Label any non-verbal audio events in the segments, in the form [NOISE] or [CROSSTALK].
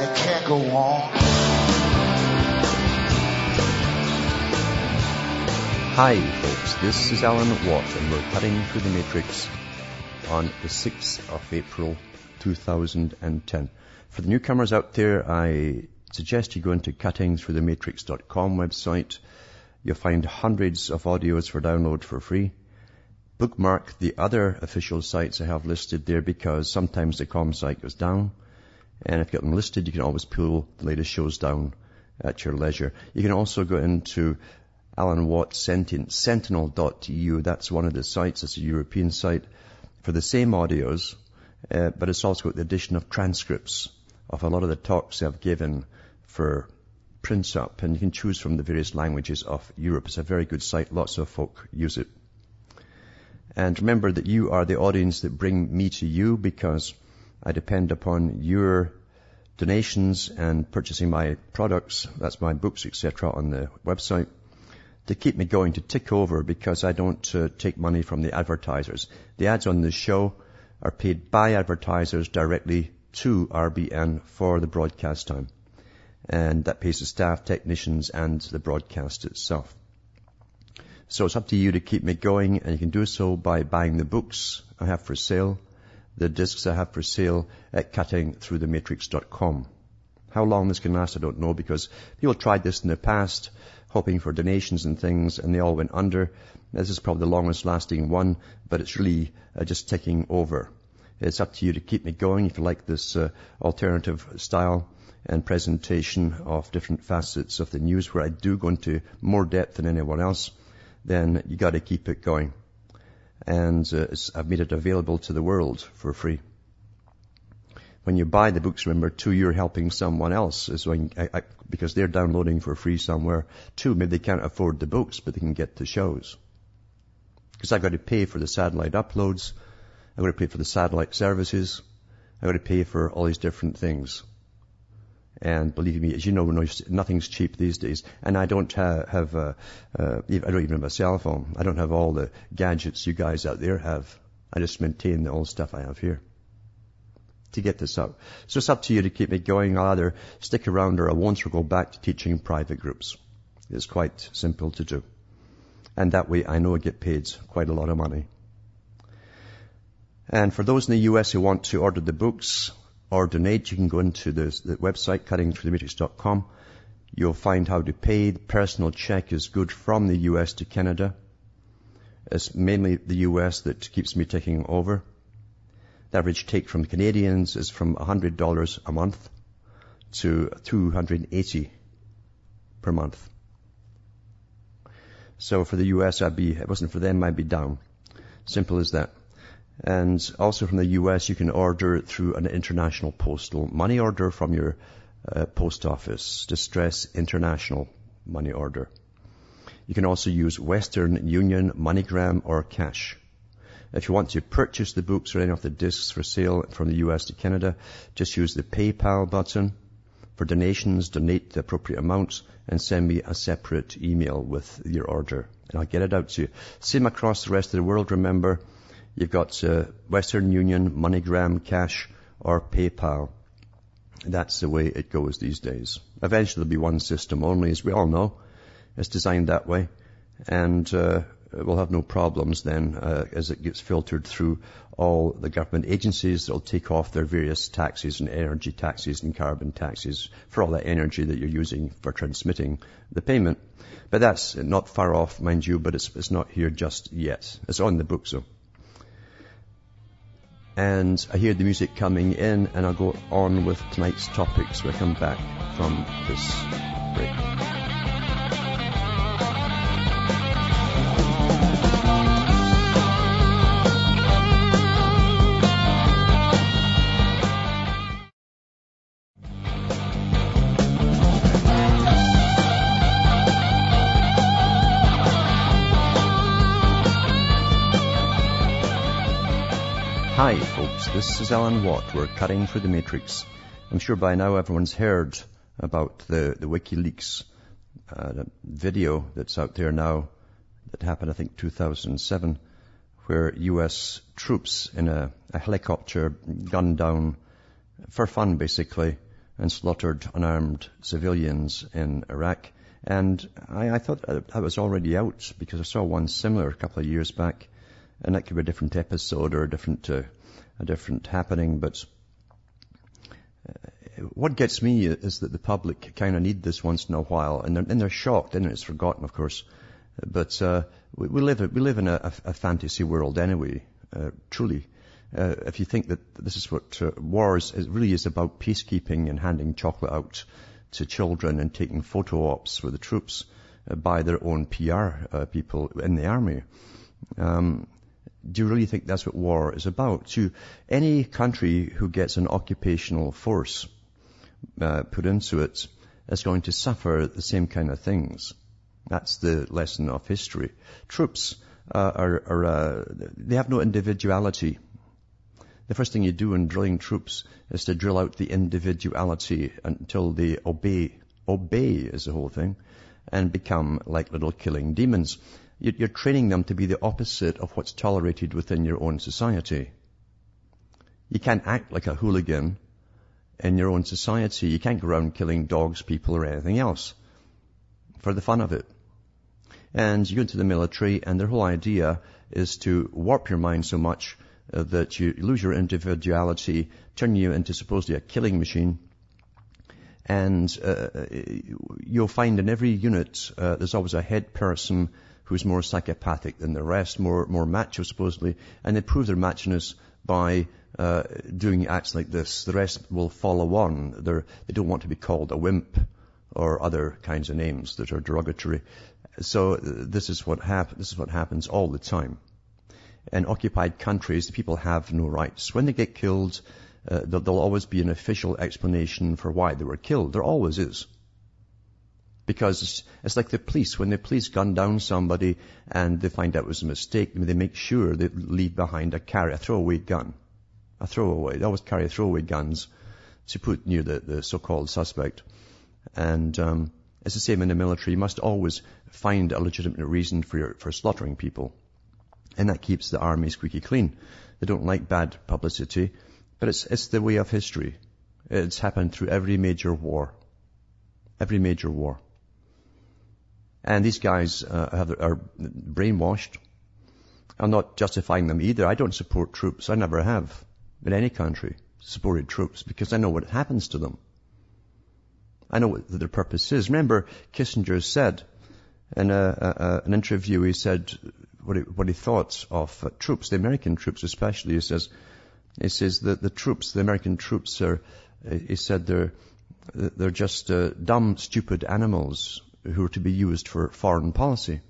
and it can't go on. Hi, folks. This is Alan Watt, and we're cutting through the matrix on the 6th of April, 2010. For the newcomers out there, I suggest you go into cuttingthroughthematrix.com website. You'll find hundreds of audios for download for free. Bookmark the other official sites I have listed there because sometimes the com site goes down. And if you get them listed, you can always pull the latest shows down at your leisure. You can also go into Alan Watt Sentinel.eu. That's one of the sites. It's a European site for the same audios, uh, but it's also got the addition of transcripts of a lot of the talks I've given for prints up, and you can choose from the various languages of Europe. It's a very good site. Lots of folk use it. And remember that you are the audience that bring me to you because I depend upon your donations and purchasing my products, that's my books, etc., on the website to keep me going, to tick over because I don't uh, take money from the advertisers. The ads on this show are paid by advertisers directly to RBN for the broadcast time. And that pays the staff, technicians, and the broadcast itself. So it's up to you to keep me going, and you can do so by buying the books I have for sale, the discs I have for sale at cuttingthroughthematrix.com. How long this can last, I don't know, because people tried this in the past hoping for donations and things, and they all went under. This is probably the longest lasting one, but it's really uh, just taking over. It's up to you to keep me going if you like this uh, alternative style and presentation of different facets of the news where I do go into more depth than anyone else, then you got to keep it going. And uh, I've made it available to the world for free when you buy the books, remember, two, you're helping someone else I, I, because they're downloading for free somewhere. Two, maybe they can't afford the books, but they can get the shows. Because I've got to pay for the satellite uploads. I've got to pay for the satellite services. I've got to pay for all these different things. And believe me, as you know, nothing's cheap these days. And I don't have, have uh, uh, I don't even have a cell phone. I don't have all the gadgets you guys out there have. I just maintain the old stuff I have here to get this out. So it's up to you to keep me going. I'll either stick around or I won't or go back to teaching private groups. It's quite simple to do. And that way I know I get paid quite a lot of money. And for those in the US who want to order the books or donate, you can go into the, the website cuttingthroughthematrix.com. You'll find how to pay. The personal check is good from the US to Canada. It's mainly the US that keeps me taking over. The average take from Canadians is from $100 a month to 280 per month. So for the US, I'd be, if it wasn't for them, I'd be down. Simple as that. And also from the US, you can order through an international postal money order from your uh, post office. Distress International money order. You can also use Western Union, MoneyGram, or cash. If you want to purchase the books or any of the discs for sale from the US to Canada, just use the PayPal button. For donations, donate the appropriate amounts and send me a separate email with your order and I'll get it out to you. Same across the rest of the world, remember, you've got uh, Western Union, MoneyGram, Cash or PayPal. That's the way it goes these days. Eventually there'll be one system only, as we all know. It's designed that way. And uh, we'll have no problems then uh, as it gets filtered through all the government agencies that'll take off their various taxes and energy taxes and carbon taxes for all that energy that you're using for transmitting the payment. But that's not far off, mind you, but it's, it's not here just yet. It's on the books though. And I hear the music coming in and I'll go on with tonight's topics I come back from this break. Alan Watt. We're cutting through the matrix. I'm sure by now everyone's heard about the, the WikiLeaks uh, video that's out there now that happened, I think, 2007, where U.S. troops in a, a helicopter gunned down for fun, basically, and slaughtered unarmed civilians in Iraq. And I, I thought that was already out because I saw one similar a couple of years back and that could be a different episode or a different uh, a different happening. But uh, what gets me is that the public kind of need this once in a while, and they're, and they're shocked, and it's forgotten, of course. But uh, we, we, live we live in a, a fantasy world anyway. Uh, truly, uh, if you think that this is what uh, wars is, really is about peacekeeping and handing chocolate out to children and taking photo ops with the troops uh, by their own PR people in the army. Um, do you really think that's what war is about? To any country who gets an occupational force uh, put into it is going to suffer the same kind of things. That's the lesson of history. Troops uh, are, are uh, they have no individuality. The first thing you do in drilling troops is to drill out the individuality until they obey. Obey is the whole thing, and become like little killing demons. You're training them to be the opposite of what's tolerated within your own society. You can't act like a hooligan in your own society. You can't go around killing dogs, people, or anything else for the fun of it. And you go into the military, and their whole idea is to warp your mind so much uh, that you lose your individuality, turn you into supposedly a killing machine. And uh, you'll find in every unit uh, there's always a head person who's more psychopathic than the rest, more, more macho supposedly, and they prove their machiness by uh, doing acts like this. The rest will follow on. They're, they don't want to be called a wimp or other kinds of names that are derogatory. So uh, this is what hap- this is what happens all the time. In occupied countries, the people have no rights. When they get killed, uh, there'll always be an official explanation for why they were killed. There always is. Because it's, like the police. When the police gun down somebody and they find out it was a mistake, they make sure they leave behind a carry, a throwaway gun. A throwaway. They always carry throwaway guns to put near the, the so-called suspect. And um, it's the same in the military. You must always find a legitimate reason for, your, for slaughtering people. And that keeps the army squeaky clean. They don't like bad publicity, but it's, it's the way of history. It's happened through every major war. Every major war. And these guys uh, have, are brainwashed. I'm not justifying them either. I don't support troops. I never have in any country supported troops because I know what happens to them. I know what their purpose is. Remember, Kissinger said in a, a, an interview, he said what he, what he thought of uh, troops, the American troops especially. He says, he says that the troops, the American troops are, he said they're, they're just uh, dumb, stupid animals who are to be used for foreign policy.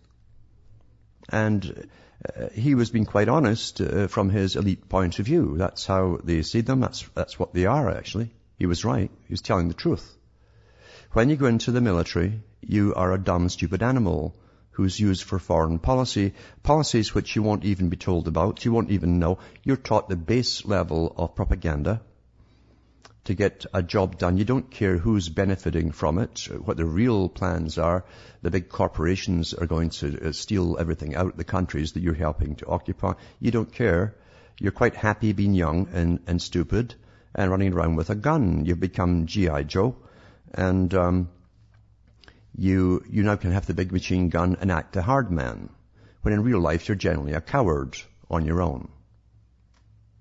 And uh, he was being quite honest uh, from his elite point of view. That's how they see them. That's, that's what they are, actually. He was right. He was telling the truth. When you go into the military, you are a dumb, stupid animal who's used for foreign policy, policies which you won't even be told about, you won't even know. You're taught the base level of propaganda, to get a job done. You don't care who's benefiting from it, what the real plans are. The big corporations are going to uh, steal everything out of the countries that you're helping to occupy. You don't care. You're quite happy being young and, and stupid and running around with a gun. You've become G.I. Joe and um, you, you now can have the big machine gun and act a hard man. When in real life you're generally a coward on your own.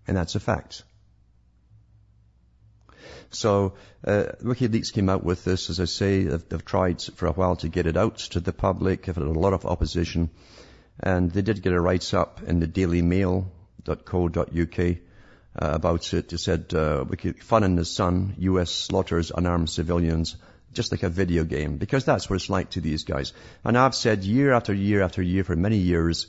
And that's a fact. So uh, WikiLeaks came out with this, as I say, they've, they've, tried for a while to get it out to the public. They've had a lot of opposition, and they did get a write-up in the DailyMail.co.uk uh, about it. They said, uh, "Fun in the sun: U.S. slaughters unarmed civilians." Just like a video game, because that's what it's like to these guys. And I've said year after year after year for many years,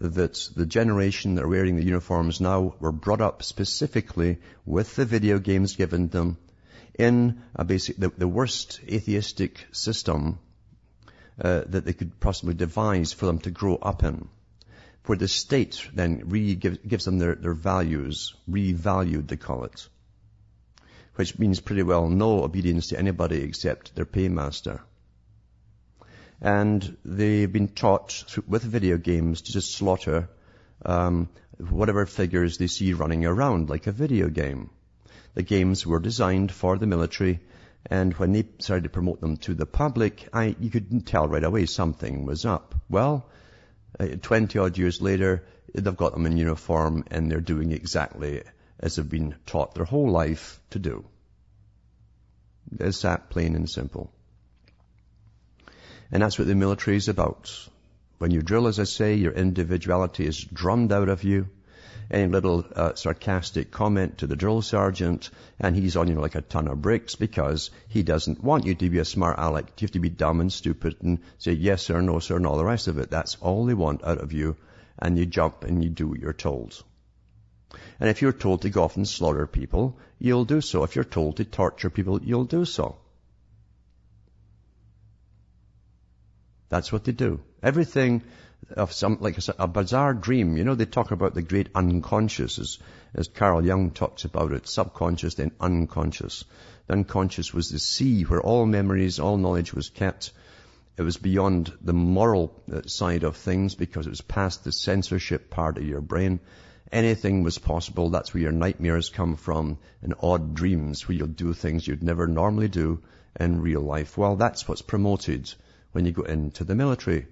that the generation that are wearing the uniforms now were brought up specifically with the video games given them in a basic, the, the worst atheistic system uh, that they could possibly devise for them to grow up in. where the state then re gives them their, their values, revalued they call it, which means pretty well no obedience to anybody except their paymaster. And they've been taught with video games to just slaughter um, whatever figures they see running around like a video game. The games were designed for the military and when they started to promote them to the public, I, you could tell right away something was up. Well, uh, 20 odd years later, they've got them in uniform and they're doing exactly as they've been taught their whole life to do. It's that plain and simple. And that's what the military is about. When you drill, as I say, your individuality is drummed out of you any little uh, sarcastic comment to the drill sergeant, and he's on you like a ton of bricks because he doesn't want you to be a smart aleck. You have to be dumb and stupid and say yes sir, no sir, and all the rest of it. That's all they want out of you, and you jump and you do what you're told. And if you're told to go off and slaughter people, you'll do so. If you're told to torture people, you'll do so. That's what they do. Everything of some, like a, a, bizarre dream. You know, they talk about the great unconscious as, as Carl Jung talks about it, subconscious then unconscious. The unconscious was the sea where all memories, all knowledge was kept. It was beyond the moral uh, side of things because it was past the censorship part of your brain. Anything was possible. That's where your nightmares come from and odd dreams where you'll do things you'd never normally do in real life. Well, that's what's promoted when you go into the military.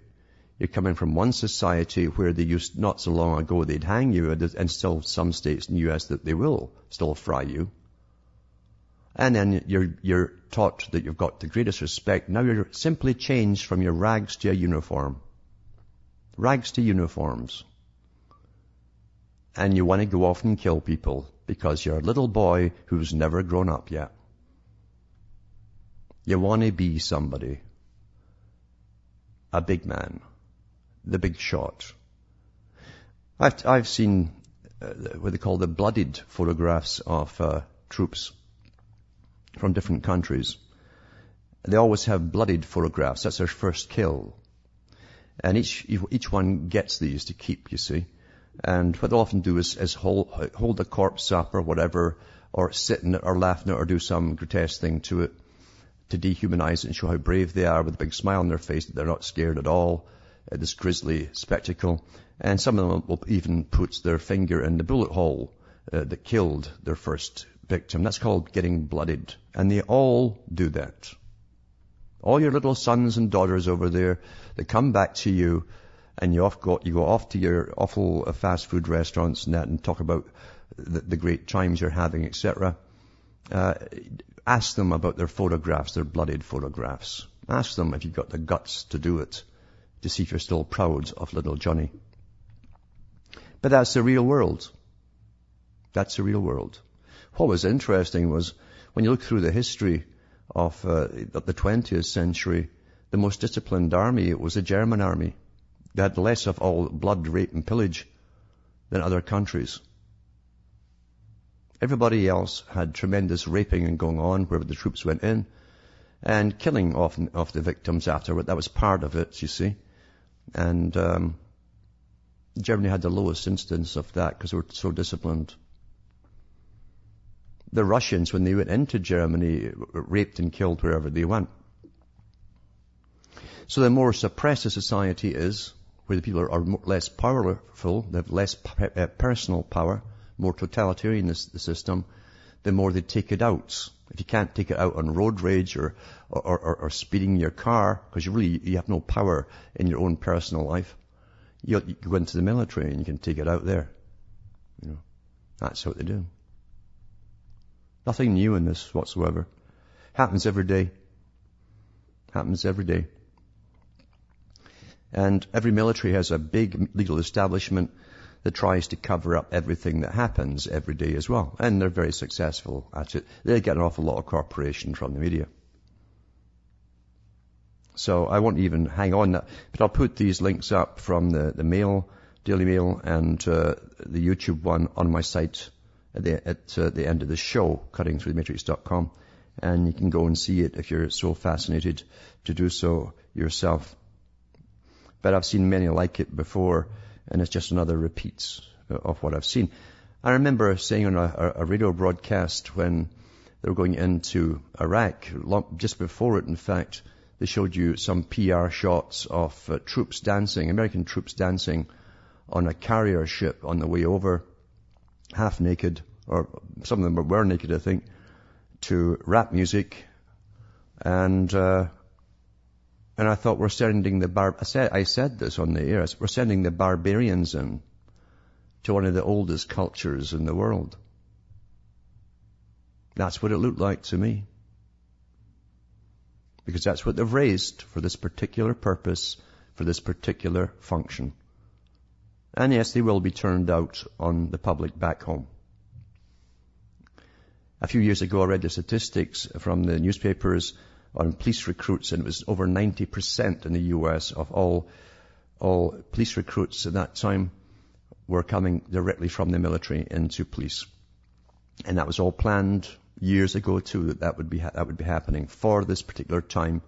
You're coming from one society where they used not so long ago they'd hang you, and still some states in the US that they will still fry you. And then you're, you're taught that you've got the greatest respect. Now you're simply changed from your rags to a uniform. Rags to uniforms. And you want to go off and kill people because you're a little boy who's never grown up yet. You want to be somebody. A big man the big shot. I've, I've seen uh, what they call the blooded photographs of uh, troops from different countries. They always have blooded photographs. That's their first kill. And each, each one gets these to keep, you see. And what they'll often do is, is hold, hold the corpse up or whatever, or sit in it or laugh in it or do some grotesque thing to it to dehumanize and show how brave they are with a big smile on their face that they're not scared at all at this grisly spectacle. And some of them will even put their finger in the bullet hole uh, that killed their first victim. That's called getting blooded. And they all do that. All your little sons and daughters over there, they come back to you and you, off go, you go off to your awful uh, fast food restaurants and that and talk about the, the great times you're having, etc. Uh, ask them about their photographs, their bloodied photographs. Ask them if you've got the guts to do it to see if you're still proud of little Johnny. But that's the real world. That's the real world. What was interesting was when you look through the history of uh, the 20th century, the most disciplined army was the German army. They had less of all blood, rape and pillage than other countries. Everybody else had tremendous raping and going on wherever the troops went in and killing often of the victims afterward. That was part of it, you see. And um, Germany had the lowest instance of that because they were so disciplined. The Russians, when they went into Germany, raped and killed wherever they went. So the more suppressed a society is, where the people are, less powerful, they have less uh, personal power, more totalitarian the, the system, the more they take it out. If you can't take it out on road rage or, or, or, or speeding your car, because you really, you have no power in your own personal life, you, you go into the military and you can take it out there. You know, that's what they do. Nothing new in this whatsoever. Happens every day. Happens every day. And every military has a big legal establishment that tries to cover up everything that happens every day as well. And they're very successful at it. They get an awful lot of cooperation from the media. So I won't even hang on that, but I'll put these links up from the, the mail, Daily Mail, and uh, the YouTube one on my site at the, at, uh, the end of the show, cuttingthroughthematrix.com. And you can go and see it if you're so fascinated to do so yourself. But I've seen many like it before and it's just another repeat of what I've seen. I remember saying on a, a radio broadcast when they were going into Iraq, just before it, in fact, they showed you some PR shots of uh, troops dancing, American troops dancing on a carrier ship on the way over, half naked, or some of them were naked, I think, to rap music. And, uh, and I thought we're sending the bar, I said, I said this on the air, we're sending the barbarians in to one of the oldest cultures in the world. That's what it looked like to me. Because that's what they've raised for this particular purpose, for this particular function. And yes, they will be turned out on the public back home. A few years ago, I read the statistics from the newspapers on police recruits, and it was over 90% in the US of all, all police recruits at that time were coming directly from the military into police. And that was all planned years ago too that that would be, that would be happening for this particular time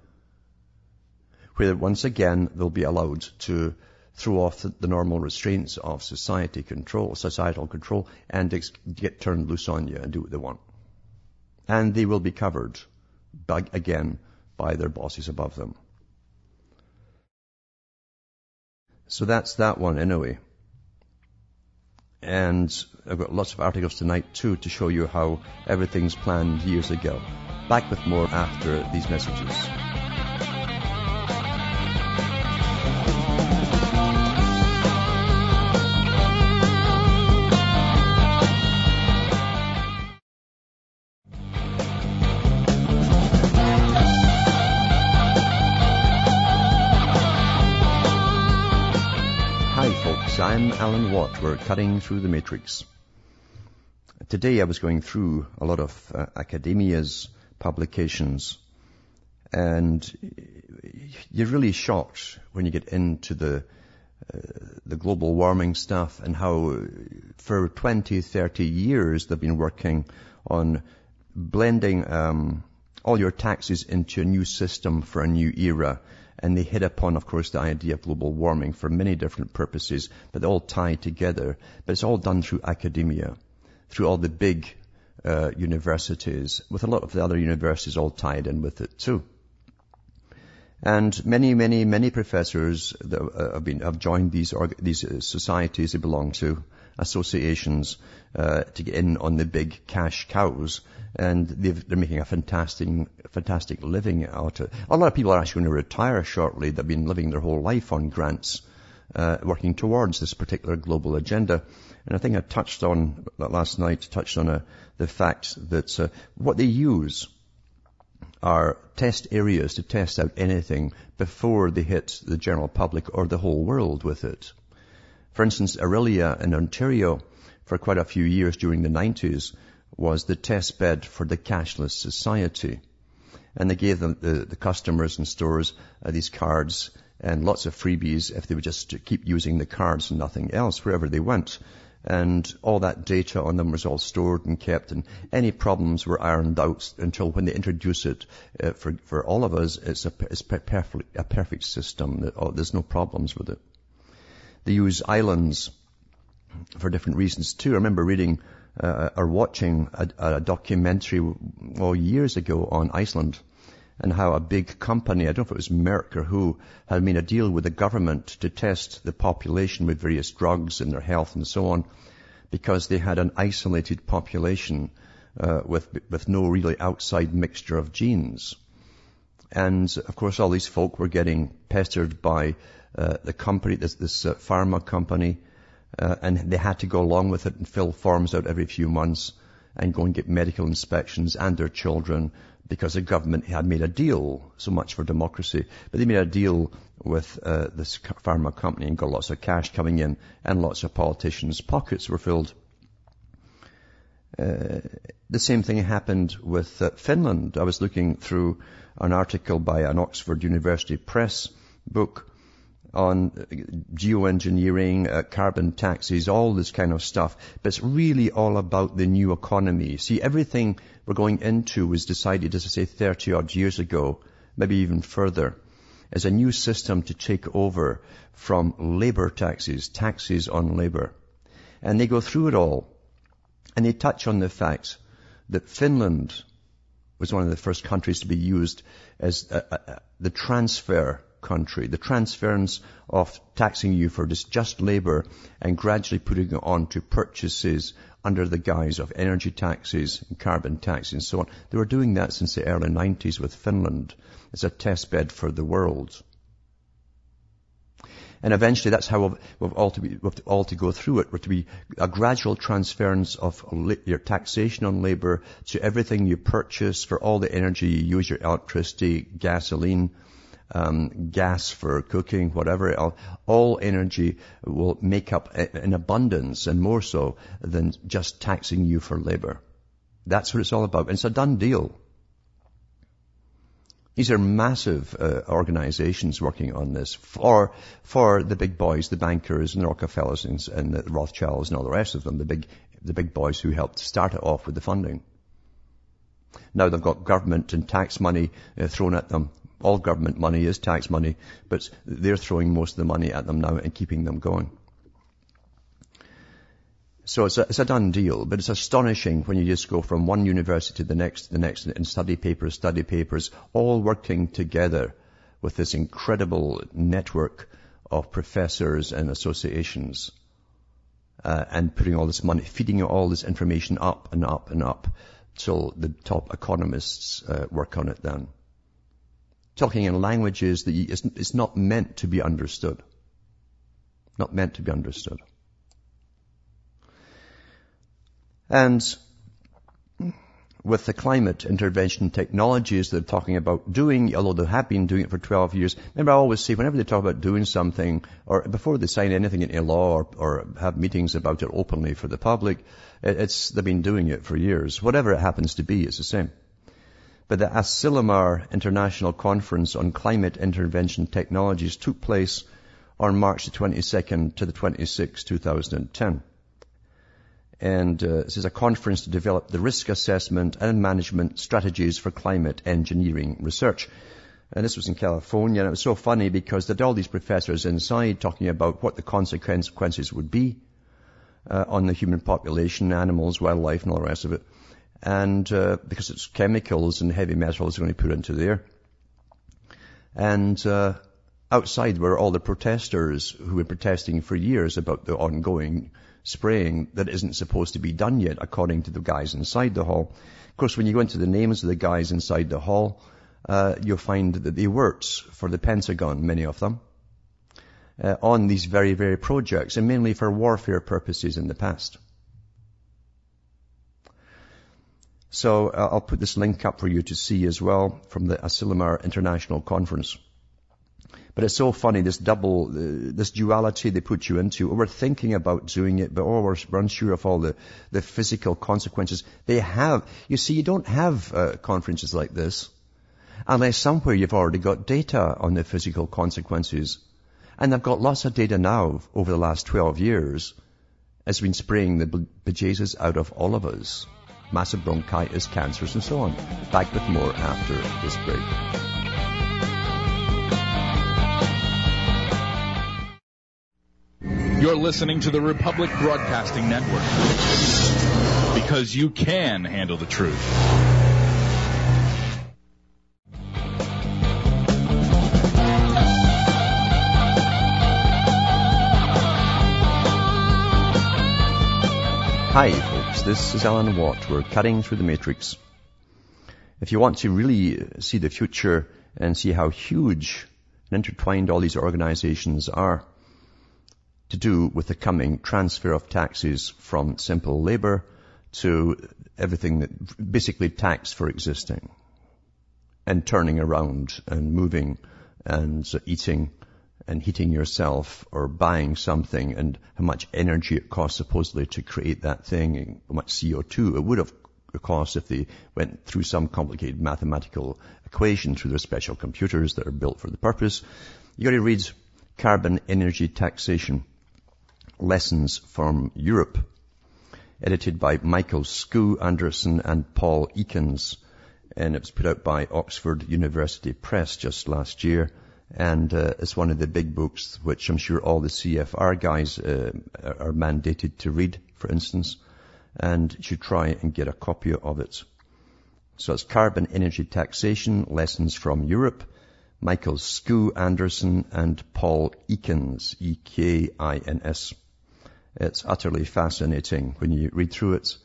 where once again they'll be allowed to throw off the, the normal restraints of society control, societal control, and ex- get turned loose on you and do what they want. And they will be covered again by their bosses above them. So that's that one anyway. And I've got lots of articles tonight too to show you how everything's planned years ago. Back with more after these messages. Watt. We're cutting through the matrix. Today I was going through a lot of uh, academia's publications and you're really shocked when you get into the uh, the global warming stuff and how for 20, 30 years they've been working on blending um, all your taxes into a new system for a new era and they hit upon, of course, the idea of global warming for many different purposes, but all tie together. But it's all done through academia, through all the big uh, universities, with a lot of the other universities all tied in with it too. And many, many, many professors uh, have, been, have joined these, these uh, societies they belong to, associations, uh, to get in on the big cash cows and they're making a fantastic, fantastic living out of it. A lot of people are actually going to retire shortly. They've been living their whole life on grants, uh, working towards this particular global agenda. And I think I touched on last night, touched on uh, the fact that uh, what they use are test areas to test out anything before they hit the general public or the whole world with it. For instance, Orillia in Ontario, for quite a few years during the 90s, was the test bed for the cashless society. And they gave them, the, the customers and stores uh, these cards and lots of freebies if they would just keep using the cards and nothing else wherever they went. And all that data on them was all stored and kept and any problems were ironed out until when they introduce it uh, for, for all of us, it's a, it's perfect, a perfect system. That, oh, there's no problems with it. They use islands for different reasons too. I remember reading uh, or watching a, a documentary well, years ago on Iceland and how a big company, I don't know if it was Merck or who, had made a deal with the government to test the population with various drugs and their health and so on, because they had an isolated population uh, with with no really outside mixture of genes. And of course, all these folk were getting pestered by uh, the company, this, this uh, pharma company, uh, and they had to go along with it and fill forms out every few months and go and get medical inspections and their children because the government had made a deal, so much for democracy, but they made a deal with uh, this pharma company and got lots of cash coming in and lots of politicians' pockets were filled. Uh, the same thing happened with uh, Finland. I was looking through an article by an Oxford University Press book on uh, geoengineering, uh, carbon taxes, all this kind of stuff. But it's really all about the new economy. See, everything we're going into was decided, as I say, 30 odd years ago, maybe even further. as a new system to take over from labor taxes, taxes on labor. And they go through it all. And they touch on the fact that Finland was one of the first countries to be used as a, a, the transfer country, the transference of taxing you for just, labor and gradually putting it on to purchases under the guise of energy taxes and carbon taxes and so on. They were doing that since the early 90s with Finland as a test bed for the world. And eventually that's how we've, we've, all to be, we've all to go through it. We're to be a gradual transference of your taxation on labor to everything you purchase for all the energy you use, your electricity, gasoline, um, gas for cooking, whatever. All, energy will make up in abundance and more so than just taxing you for labor. That's what it's all about. It's a done deal. These are massive uh, organizations working on this for, for the big boys, the bankers and the Rockefellers and, and the Rothschilds and all the rest of them, the big, the big boys who helped start it off with the funding. Now they've got government and tax money uh, thrown at them. All government money is tax money, but they're throwing most of the money at them now and keeping them going. So it's a, it's a done deal, but it's astonishing when you just go from one university to the next, to the next, and study papers, study papers, all working together with this incredible network of professors and associations, uh, and putting all this money, feeding all this information up and up and up till the top economists uh, work on it then. Talking in languages that it's, it's not meant to be understood. Not meant to be understood. And with the climate intervention technologies they're talking about doing, although they have been doing it for 12 years. Remember, I always say whenever they talk about doing something, or before they sign anything into law or, or have meetings about it openly for the public, it's, they've been doing it for years. Whatever it happens to be, it's the same. But the Asilomar International Conference on Climate Intervention Technologies took place on March the 22nd to the 26th, 2010 and uh, this is a conference to develop the risk assessment and management strategies for climate engineering research. And this was in California, and it was so funny because there had all these professors inside talking about what the consequences would be uh, on the human population, animals, wildlife, and all the rest of it. And uh, because it's chemicals and heavy metals going to put into there. And uh, outside were all the protesters who were protesting for years about the ongoing spraying that isn't supposed to be done yet, according to the guys inside the hall. Of course, when you go into the names of the guys inside the hall, uh, you'll find that they worked for the Pentagon, many of them, uh, on these very, very projects, and mainly for warfare purposes in the past. So uh, I'll put this link up for you to see as well from the Asilomar International Conference. But it's so funny, this double, uh, this duality they put you into. We're thinking about doing it, but oh, we're, unsure of all the, the physical consequences. They have, you see, you don't have uh, conferences like this unless somewhere you've already got data on the physical consequences. And they've got lots of data now over the last 12 years. It's been spraying the bejesus out of all of us. Massive bronchitis, cancers, and so on. Back with more after this break. You're listening to the Republic Broadcasting Network because you can handle the truth. Hi this is Alan Watt. We're cutting through the matrix. If you want to really uh, see the future and see how huge and intertwined all these organizations are, to do with the coming transfer of taxes from simple labor to everything that basically tax for existing and turning around and moving and uh, eating and heating yourself or buying something and how much energy it costs supposedly to create that thing and how much CO2 it would have cost if they went through some complicated mathematical equation through their special computers that are built for the purpose. You to read carbon energy taxation Lessons from Europe, edited by Michael Skou Andersen and Paul Ekins, and it was put out by Oxford University Press just last year, And uh, it's one of the big books, which I'm sure all the CFR guys uh, are mandated to read, for instance. And should try and get a copy of it. So it's Carbon Energy Taxation, Lessons from Europe, Michael Skou Andersen and Paul Ekins, E-K-I-N-S. It's utterly fascinating when you read through it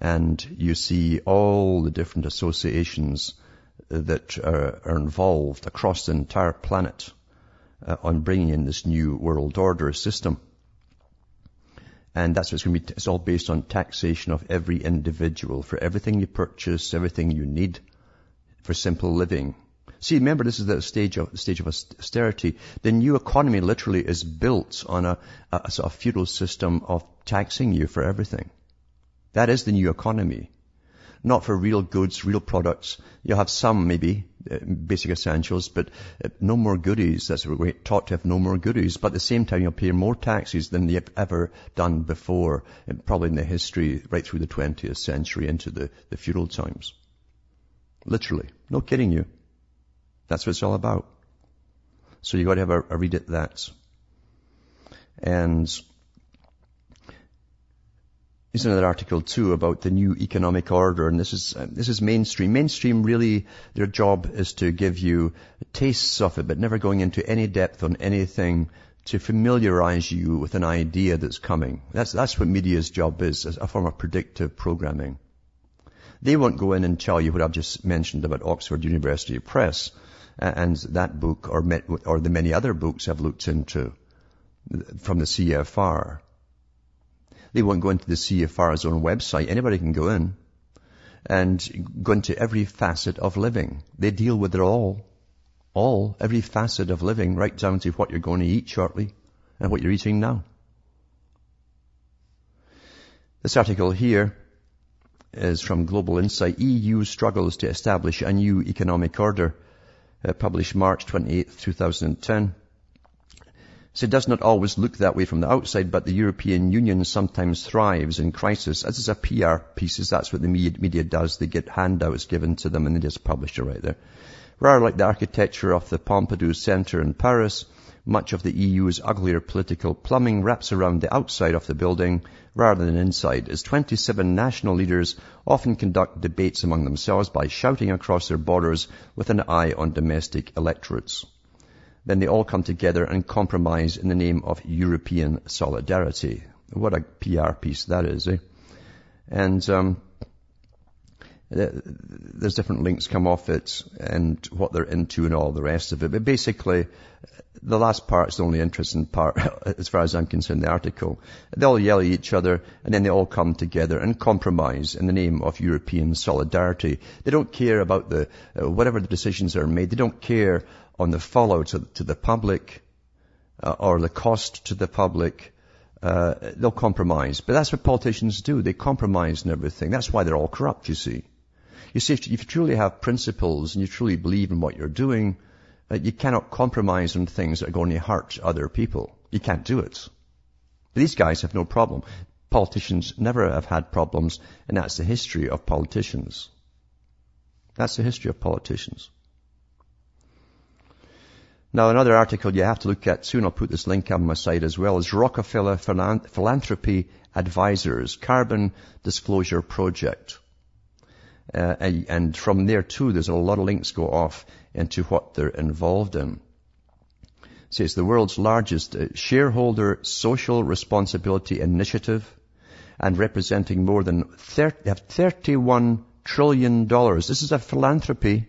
and you see all the different associations that are, are involved across the entire planet uh, on bringing in this new world order system. And that's what's going to be, it's all based on taxation of every individual for everything you purchase, everything you need for simple living. See, remember this is the stage of, stage of austerity. The new economy literally is built on a, a sort of feudal system of taxing you for everything. That is the new economy. Not for real goods, real products. You'll have some maybe, uh, basic essentials, but uh, no more goodies. That's what we're taught to have no more goodies. But at the same time, you'll pay more taxes than you've ever done before, probably in the history right through the 20th century into the, the feudal times. Literally. No kidding you. That's what it's all about. So you've got to have a, a read at that. And Here's another article too about the new economic order, and this is uh, this is mainstream. Mainstream really, their job is to give you tastes of it, but never going into any depth on anything to familiarize you with an idea that's coming. That's that's what media's job is, as a form of predictive programming. They won't go in and tell you what I've just mentioned about Oxford University Press and that book, or or the many other books I've looked into from the CFR. They won't go into the CFR's own website. Anybody can go in and go into every facet of living. They deal with it all. All, every facet of living, right down to what you're going to eat shortly and what you're eating now. This article here is from Global Insight. EU struggles to establish a new economic order, uh, published March 28, 2010. So it does not always look that way from the outside, but the European Union sometimes thrives in crisis. As is a PR piece, that's what the media does. They get handouts given to them and they just publish it right there. Rather like the architecture of the Pompidou Centre in Paris, much of the EU's uglier political plumbing wraps around the outside of the building rather than inside, as 27 national leaders often conduct debates among themselves by shouting across their borders with an eye on domestic electorates then they all come together and compromise in the name of European solidarity. What a PR piece that is, eh? And um, there's different links come off it and what they're into and all the rest of it. But basically, the last part is the only interesting part, [LAUGHS] as far as I'm concerned, the article. They all yell at each other, and then they all come together and compromise in the name of European solidarity. They don't care about the, uh, whatever the decisions are made, they don't care on the fallout to, to the public uh, or the cost to the public, uh, they'll compromise. But that's what politicians do. They compromise and everything. That's why they're all corrupt, you see. You see, if you truly have principles and you truly believe in what you're doing, uh, you cannot compromise on things that are going to hurt other people. You can't do it. But these guys have no problem. Politicians never have had problems, and that's the history of politicians. That's the history of politicians. Now, another article you have to look at soon, I'll put this link on my site as well, is Rockefeller Philanthropy Advisors Carbon Disclosure Project. Uh, and, from there too, there's a lot of links go off into what they're involved in. So it's the world's largest uh, shareholder social responsibility initiative and representing more than 30, 31 trillion dollars. This is a philanthropy.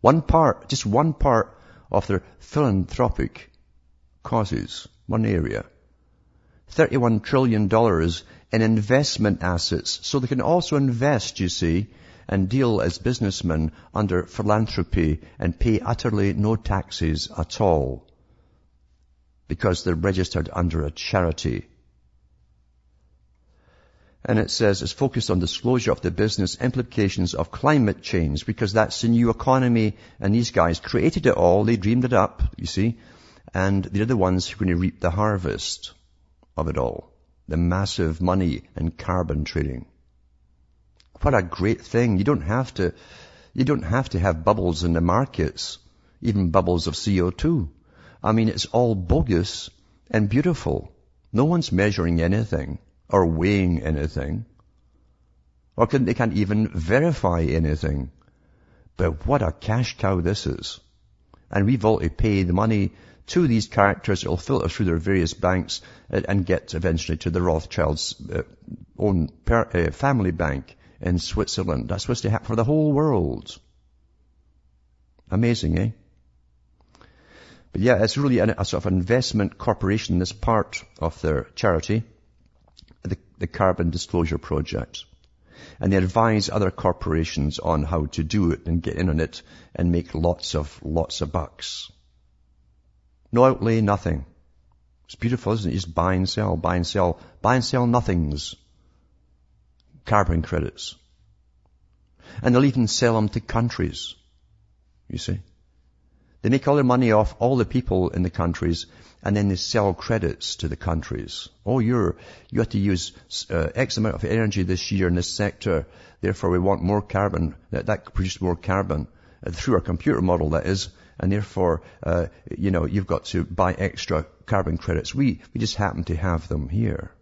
One part, just one part of their philanthropic causes, one area. $31 trillion in investment assets. So they can also invest, you see, and deal as businessmen under philanthropy and pay utterly no taxes at all because they're registered under a charity. And it says it's focused on disclosure of the business implications of climate change because that's the new economy and these guys created it all. They dreamed it up, you see, and they're the ones who are going to reap the harvest of it all. The massive money in carbon trading. What a great thing. You don't have to, you don't have to have bubbles in the markets. even bubbles of CO2. I mean, it's all bogus and beautiful. No one's measuring anything or weighing anything. Or can, they can't even verify anything. But what a cash cow this is. And we've pay the money to these characters. It'll filter through their various banks and get eventually to the Rothschilds' uh, own uh, family bank in Switzerland. That's supposed to happen for the whole world. Amazing, eh? But yeah, it's really a, a sort of investment corporation, this part of their charity, the, Carbon Disclosure Project. And they advise other corporations on how to do it and get in on it and make lots of, lots of bucks. No outlay, nothing. It's beautiful, isn't it? Just buy and sell, buy and sell, buy and sell nothings. Carbon credits. And they'll even sell them to countries. You see? They make all their money off all the people in the countries and then they sell credits to the countries. Oh, you're, you have to use uh, X amount of energy this year in this sector. Therefore, we want more carbon. That, that produces more carbon uh, through our computer model, that is. And therefore, uh, you know, you've got to buy extra carbon credits. We, we just happen to have them here.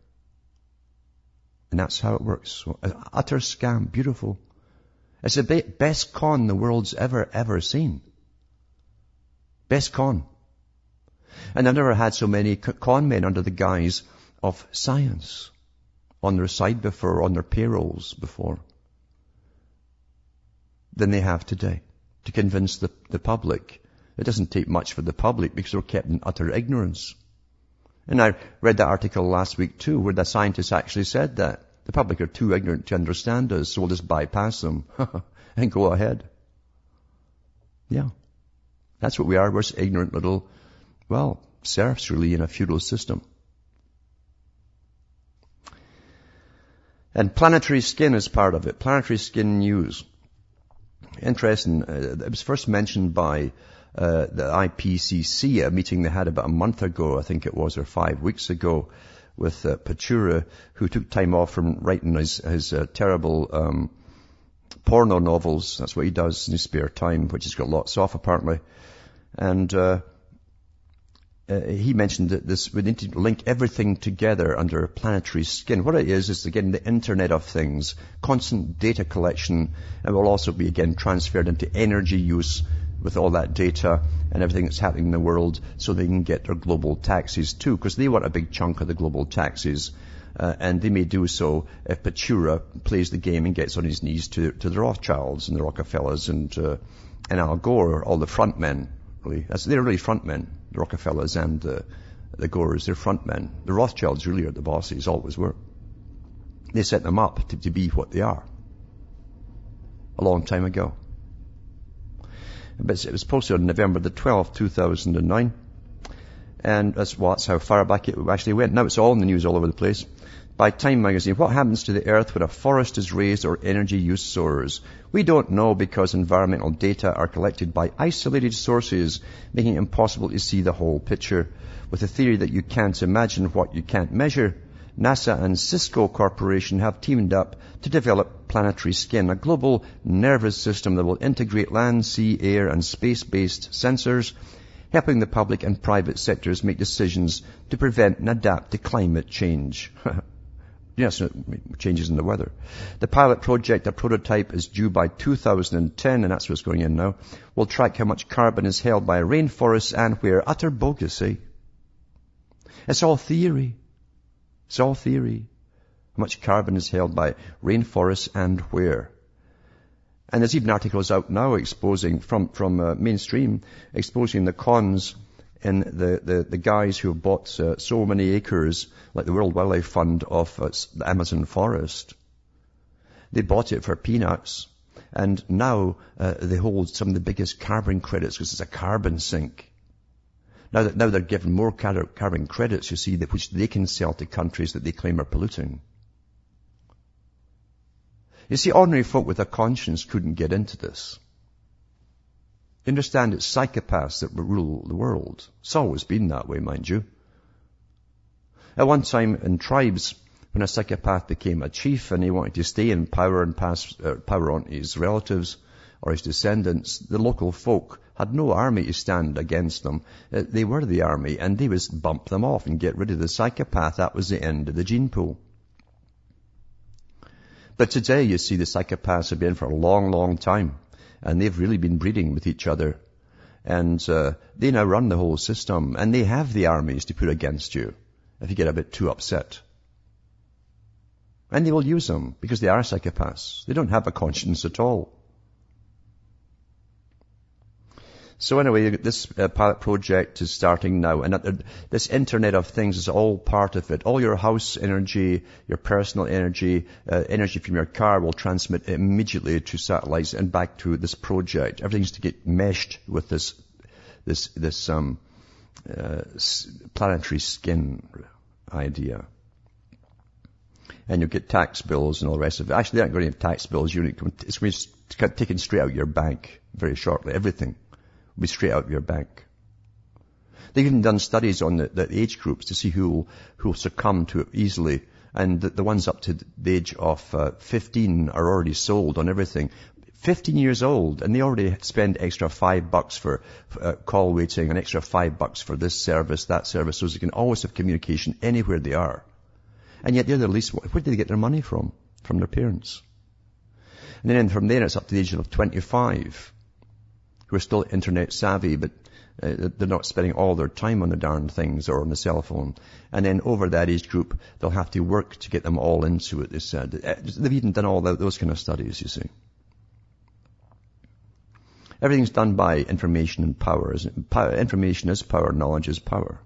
And that's how it works. So, utter scam. Beautiful. It's the best con the world's ever, ever seen. Best con. And I've never had so many con men under the guise of science on their side before, on their payrolls before, than they have today to convince the, the public. It doesn't take much for the public because they're kept in utter ignorance. And I read that article last week too, where the scientists actually said that. The public are too ignorant to understand us, so we'll just bypass them [LAUGHS] and go ahead. Yeah. That's what we are. We're ignorant little, well, serfs really in a feudal system. And planetary skin is part of it. Planetary skin news. Interesting. Uh, it was first mentioned by uh, the IPCC, a meeting they had about a month ago, I think it was, or five weeks ago, with uh, Pachauri, who took time off from writing his, his uh, terrible um, porno novels. That's what he does in his spare time, which he's got lots of apparently. And uh, uh, he mentioned that this we need to link everything together under a planetary skin. What it is is again the Internet of Things, constant data collection, and will also be again transferred into energy use with all that data and everything that's happening in the world, so they can get their global taxes too, because they want a big chunk of the global taxes. Uh, and they may do so if Pachauri plays the game and gets on his knees to, to the Rothschilds and the Rockefellers and, uh, and Al Gore, all the front men really. That's, they're really front men, the Rockefellers and the, the Gores. They're front men. The Rothschilds really are the bosses, always were. They set them up to, to be what they are. A long time ago. But it was posted on November the 12th, 2009. And that's, well, that's how far back it actually went. Now it's all in the news all over the place by Time magazine, what happens to the earth when a forest is razed or energy use soars? We don't know because environmental data are collected by isolated sources, making it impossible to see the whole picture. With a theory that you can't imagine what you can't measure, NASA and Cisco Corporation have teamed up to develop planetary skin, a global nervous system that will integrate land, sea, air, and space-based sensors, helping the public and private sectors make decisions to prevent and adapt to climate change. [LAUGHS] Yes, changes in the weather. The pilot project, a prototype, is due by 2010, and that's what's going in now. We'll track how much carbon is held by rainforests and where. Utter bogus, eh? It's all theory. It's all theory. How much carbon is held by rainforests and where. And there's even articles out now exposing, from, from uh, mainstream, exposing the cons in the, the, the guys who have bought uh, so many acres, like the World Wildlife Fund of uh, the Amazon forest. They bought it for peanuts. And now uh, they hold some of the biggest carbon credits because it's a carbon sink. Now that now they're given more carbon credits, you see, that which they can sell to countries that they claim are polluting. You see, ordinary folk with a conscience couldn't get into this. You understand it's psychopaths that rule the world. It's always been that way, mind you. At one time in tribes, when a psychopath became a chief and he wanted to stay in power and pass uh, power on to his relatives, or his descendants, the local folk, had no army to stand against them. Uh, they were the army and they would bump them off and get rid of the psychopath. That was the end of the gene pool. But today you see the psychopaths have been for a long, long time and they've really been breeding with each other. And uh, they now run the whole system and they have the armies to put against you if you get a bit too upset. And they will use them because they are psychopaths. They don't have a conscience at all. So anyway, this uh, pilot project is starting now, and uh, this Internet of Things is all part of it. All your house energy, your personal energy, uh, energy from your car will transmit immediately to satellites and back to this project. Everything's to get meshed with this, this, this um, uh, planetary skin idea. And you'll get tax bills and all the rest of it. Actually, they aren't going to have tax bills. It's going to be taken straight out of your bank very shortly. Everything be straight out of your bank. They've even done studies on the, the age groups to see who will succumb to it easily. And the, the ones up to the age of uh, 15 are already sold on everything. 15 years old and they already spend extra five bucks for uh, call waiting, an extra five bucks for this service, that service, so they can always have communication anywhere they are. And yet they're the least, where do they get their money from? From their parents. And then from there it's up to the age of 25 who are still internet savvy, but uh, they're not spending all their time on the darn things or on the cell phone. And then over that age group, they'll have to work to get them all into it, they said. Uh, they've even done all those kind of studies, you see. Everything's done by information and power. Information is power, knowledge is power.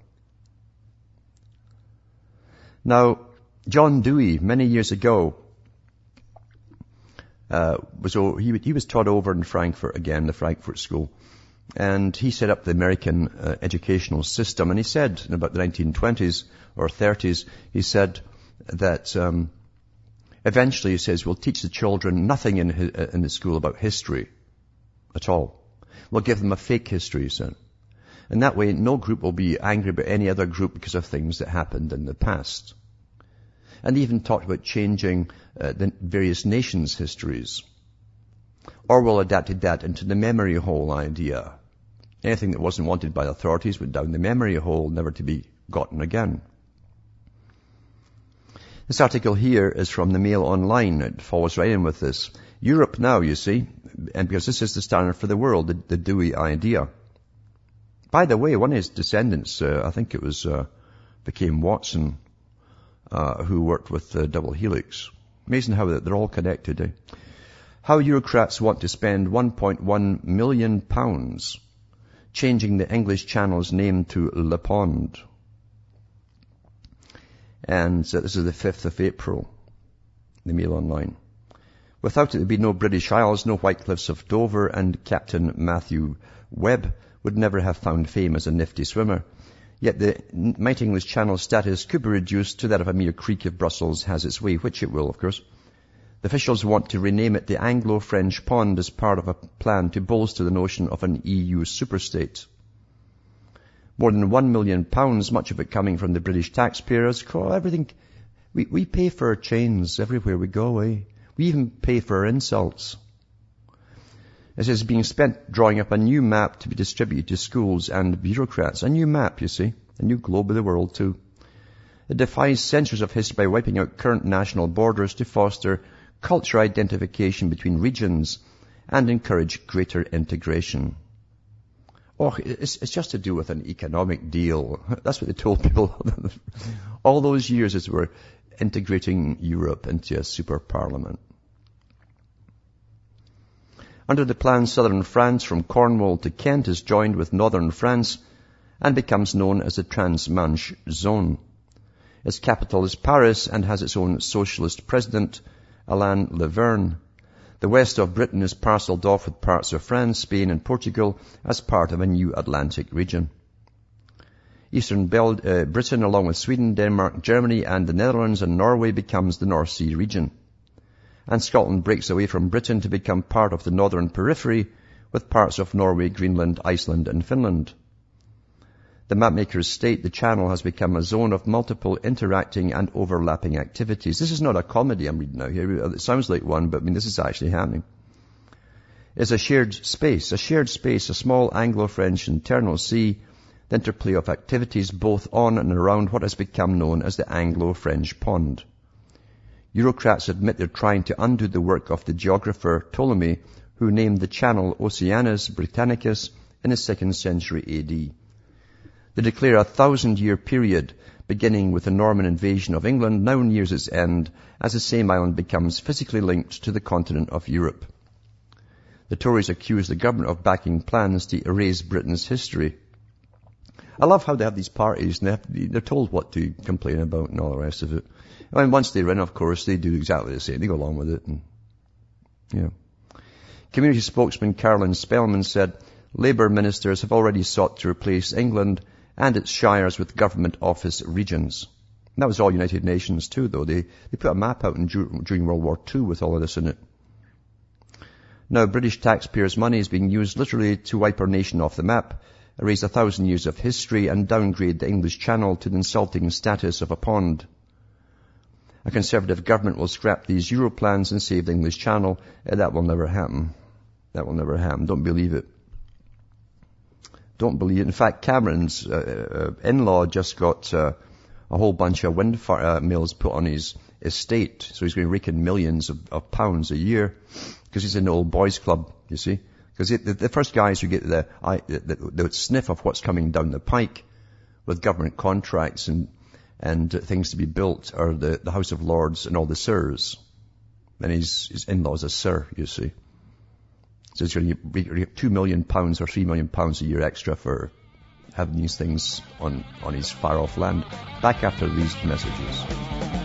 Now, John Dewey, many years ago, uh, so he, he was taught over in Frankfurt again, the Frankfurt School. And he set up the American uh, educational system. And he said in about the 1920s or 30s, he said that um, eventually, he says, we'll teach the children nothing in, uh, in the school about history at all. We'll give them a fake history, he said. And that way, no group will be angry about any other group because of things that happened in the past and even talked about changing uh, the various nations' histories. Orwell adapted that into the memory hole idea. Anything that wasn't wanted by the authorities went down the memory hole, never to be gotten again. This article here is from the Mail Online. It follows right in with this. Europe now, you see, and because this is the standard for the world, the, the Dewey idea. By the way, one of his descendants, uh, I think it was, uh, became Watson, uh, who worked with the double helix. Amazing how they're all connected. Eh? How Eurocrats want to spend 1.1 million pounds changing the English Channel's name to Le Pond. And uh, this is the 5th of April, the Mail Online. Without it, there'd be no British Isles, no White Cliffs of Dover, and Captain Matthew Webb would never have found fame as a nifty swimmer. Yet the mighty English Channel status could be reduced to that of a mere creek if Brussels has its way, which it will, of course. The officials want to rename it the Anglo-French Pond as part of a plan to bolster the notion of an EU superstate. More than one million pounds, much of it coming from the British taxpayers. Call everything, we, we pay for our chains everywhere we go, eh? We even pay for our insults. It is being spent drawing up a new map to be distributed to schools and bureaucrats. A new map, you see. A new globe of the world too. It defies centuries of history by wiping out current national borders to foster culture identification between regions and encourage greater integration. Oh, it's, it's just to do with an economic deal. [LAUGHS] That's what they told people [LAUGHS] all those years as we're integrating Europe into a super parliament. Under the plan, southern France from Cornwall to Kent is joined with northern France and becomes known as the Trans-Manche Zone. Its capital is Paris and has its own socialist president, Alain Le Vern. The west of Britain is parcelled off with parts of France, Spain and Portugal as part of a new Atlantic region. Eastern Bel- uh, Britain, along with Sweden, Denmark, Germany and the Netherlands and Norway, becomes the North Sea region and Scotland breaks away from Britain to become part of the northern periphery with parts of Norway, Greenland, Iceland and Finland. The mapmakers state the channel has become a zone of multiple interacting and overlapping activities. This is not a comedy I'm reading out here. It sounds like one, but I mean, this is actually happening. It's a shared space, a shared space, a small Anglo-French internal sea, the interplay of activities both on and around what has become known as the Anglo-French pond. Eurocrats admit they're trying to undo the work of the geographer Ptolemy, who named the channel Oceanus Britannicus in the second century AD. They declare a thousand year period beginning with the Norman invasion of England now nears its end as the same island becomes physically linked to the continent of Europe. The Tories accuse the government of backing plans to erase Britain's history. I love how they have these parties and they they're told what to complain about and all the rest of it. And once they're in, of course, they do exactly the same. They go along with it. And, yeah. Community spokesman Caroline Spelman said, Labour ministers have already sought to replace England and its shires with government office regions. And that was all United Nations too, though. They, they put a map out in, during World War II with all of this in it. Now, British taxpayers' money is being used literally to wipe our nation off the map, erase a thousand years of history, and downgrade the English Channel to the insulting status of a pond. A Conservative government will scrap these Euro plans and save the English Channel. Uh, that will never happen. That will never happen. Don't believe it. Don't believe it. In fact, Cameron's uh, uh, in-law just got uh, a whole bunch of wind far- uh, mills put on his estate, so he's going to rake in millions of, of pounds a year because he's in the old boys club, you see. Because the, the, first guys who get the, the, the, sniff of what's coming down the pike with government contracts and, and things to be built are the, the House of Lords and all the sirs. And his, his in-laws a sir, you see. So he's going to get two million pounds or three million pounds a year extra for having these things on, on his far off land. Back after these messages.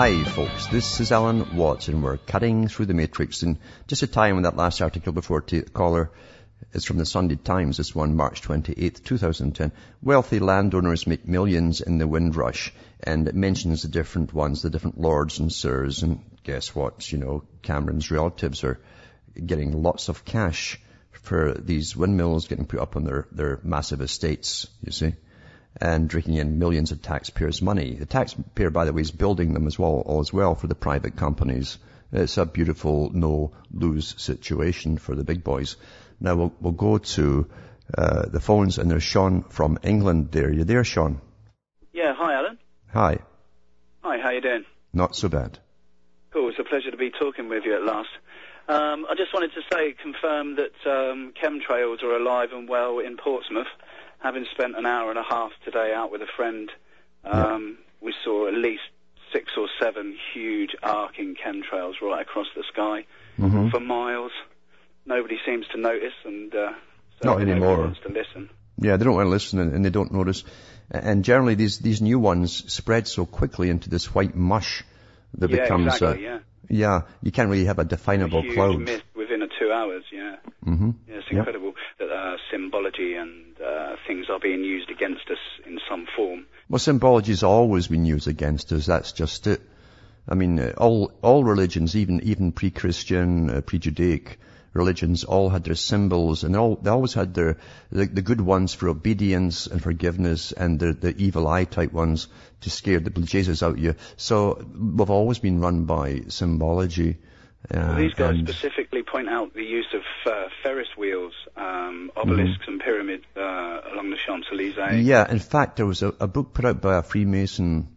Hi folks, this is Alan Watts and we're cutting through the matrix and just a tie in that last article before to caller is from the Sunday Times, this one, March 28, 2010. Wealthy landowners make millions in the Windrush and it mentions the different ones, the different lords and sirs and guess what, you know, Cameron's relatives are getting lots of cash for these windmills getting put up on their, their massive estates, you see and drinking in millions of taxpayers' money. The taxpayer, by the way, is building them as well, all as well for the private companies. It's a beautiful no-lose situation for the big boys. Now we'll, we'll go to uh, the phones, and there's Sean from England there. You there, Sean? Yeah. Hi, Alan. Hi. Hi. How you doing? Not so bad. Cool. It's a pleasure to be talking with you at last. Um, I just wanted to say, confirm that um, chemtrails are alive and well in Portsmouth having spent an hour and a half today out with a friend, um, yeah. we saw at least six or seven huge arcing chemtrails right across the sky mm-hmm. for miles. Nobody seems to notice, and uh, so not anymore. Wants to listen. Yeah, they don't want to listen, and, and they don't notice. And generally, these these new ones spread so quickly into this white mush that yeah, becomes. Exactly, uh, yeah. Yeah, you can't really have a definable a huge cloud. mist within a two hours. Yeah. Mm-hmm. Yeah, it's incredible yep. Symbology and uh, things are being used against us in some form. Well, symbology's always been used against us. That's just it. I mean, uh, all all religions, even even pre-Christian, uh, pre-Judaic religions, all had their symbols, and all they always had their the, the good ones for obedience and forgiveness, and the the evil eye type ones to scare the Jesus out of you. So we've always been run by symbology. These guys specifically point out the use of uh, Ferris wheels, um, obelisks, mm-hmm. and pyramids uh, along the Champs Elysees. Yeah, in fact, there was a, a book put out by a Freemason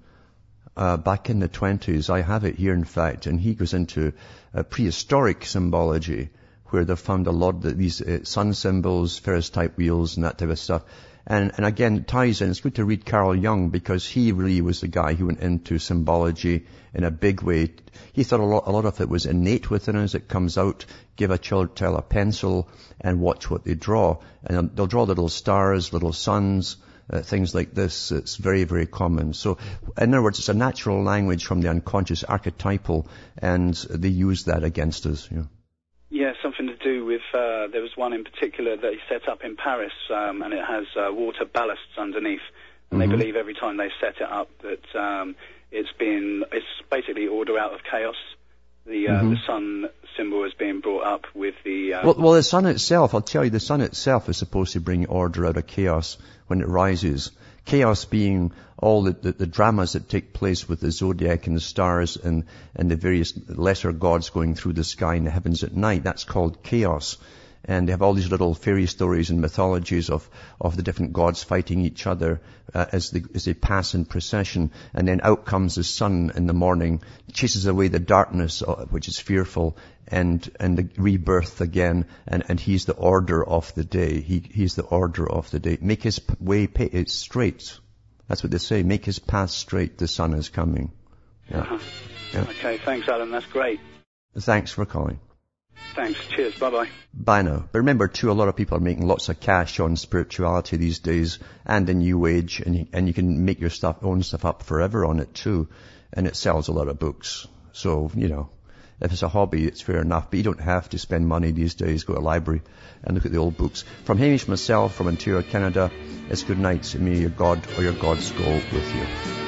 uh, back in the 20s. I have it here, in fact, and he goes into prehistoric symbology, where they found a lot of these uh, sun symbols, Ferris type wheels, and that type of stuff. And, and again, ties in. It's good to read Carl Jung because he really was the guy who went into symbology in a big way. He thought a lot, a lot of it was innate within us. It comes out. Give a child, child a pencil and watch what they draw. And they'll draw little stars, little suns, uh, things like this. It's very, very common. So, in other words, it's a natural language from the unconscious, archetypal, and they use that against us. You know. Yeah, something to do with, uh, there was one in particular that he set up in Paris, um, and it has uh, water ballasts underneath. And mm-hmm. they believe every time they set it up that um, it's been, it's basically order out of chaos. the uh, the sun symbol is being brought up with the. Uh, Well, well, the sun itself, I'll tell you, the sun itself is supposed to bring order out of chaos when it rises. Chaos being all the, the, the dramas that take place with the zodiac and the stars and, and the various lesser gods going through the sky and the heavens at night. That's called chaos. And they have all these little fairy stories and mythologies of, of the different gods fighting each other uh, as, they, as they pass in procession. And then out comes the sun in the morning, chases away the darkness, uh, which is fearful, and, and the rebirth again. And, and he's the order of the day. He, he's the order of the day. Make his way pa- it's straight. That's what they say. Make his path straight. The sun is coming. Yeah. uh-huh. Yeah. Okay, thanks, Alan. That's great. Thanks for calling. Thanks. Cheers. Bye bye. Bye now. But remember too, a lot of people are making lots of cash on spirituality these days and the new age and you, and you can make your stuff, own stuff up forever on it too. And it sells a lot of books. So, you know, if it's a hobby, it's fair enough, but you don't have to spend money these days. Go to a library and look at the old books. From Hamish myself, from Ontario, Canada, it's good night. May your God or your gods go with you.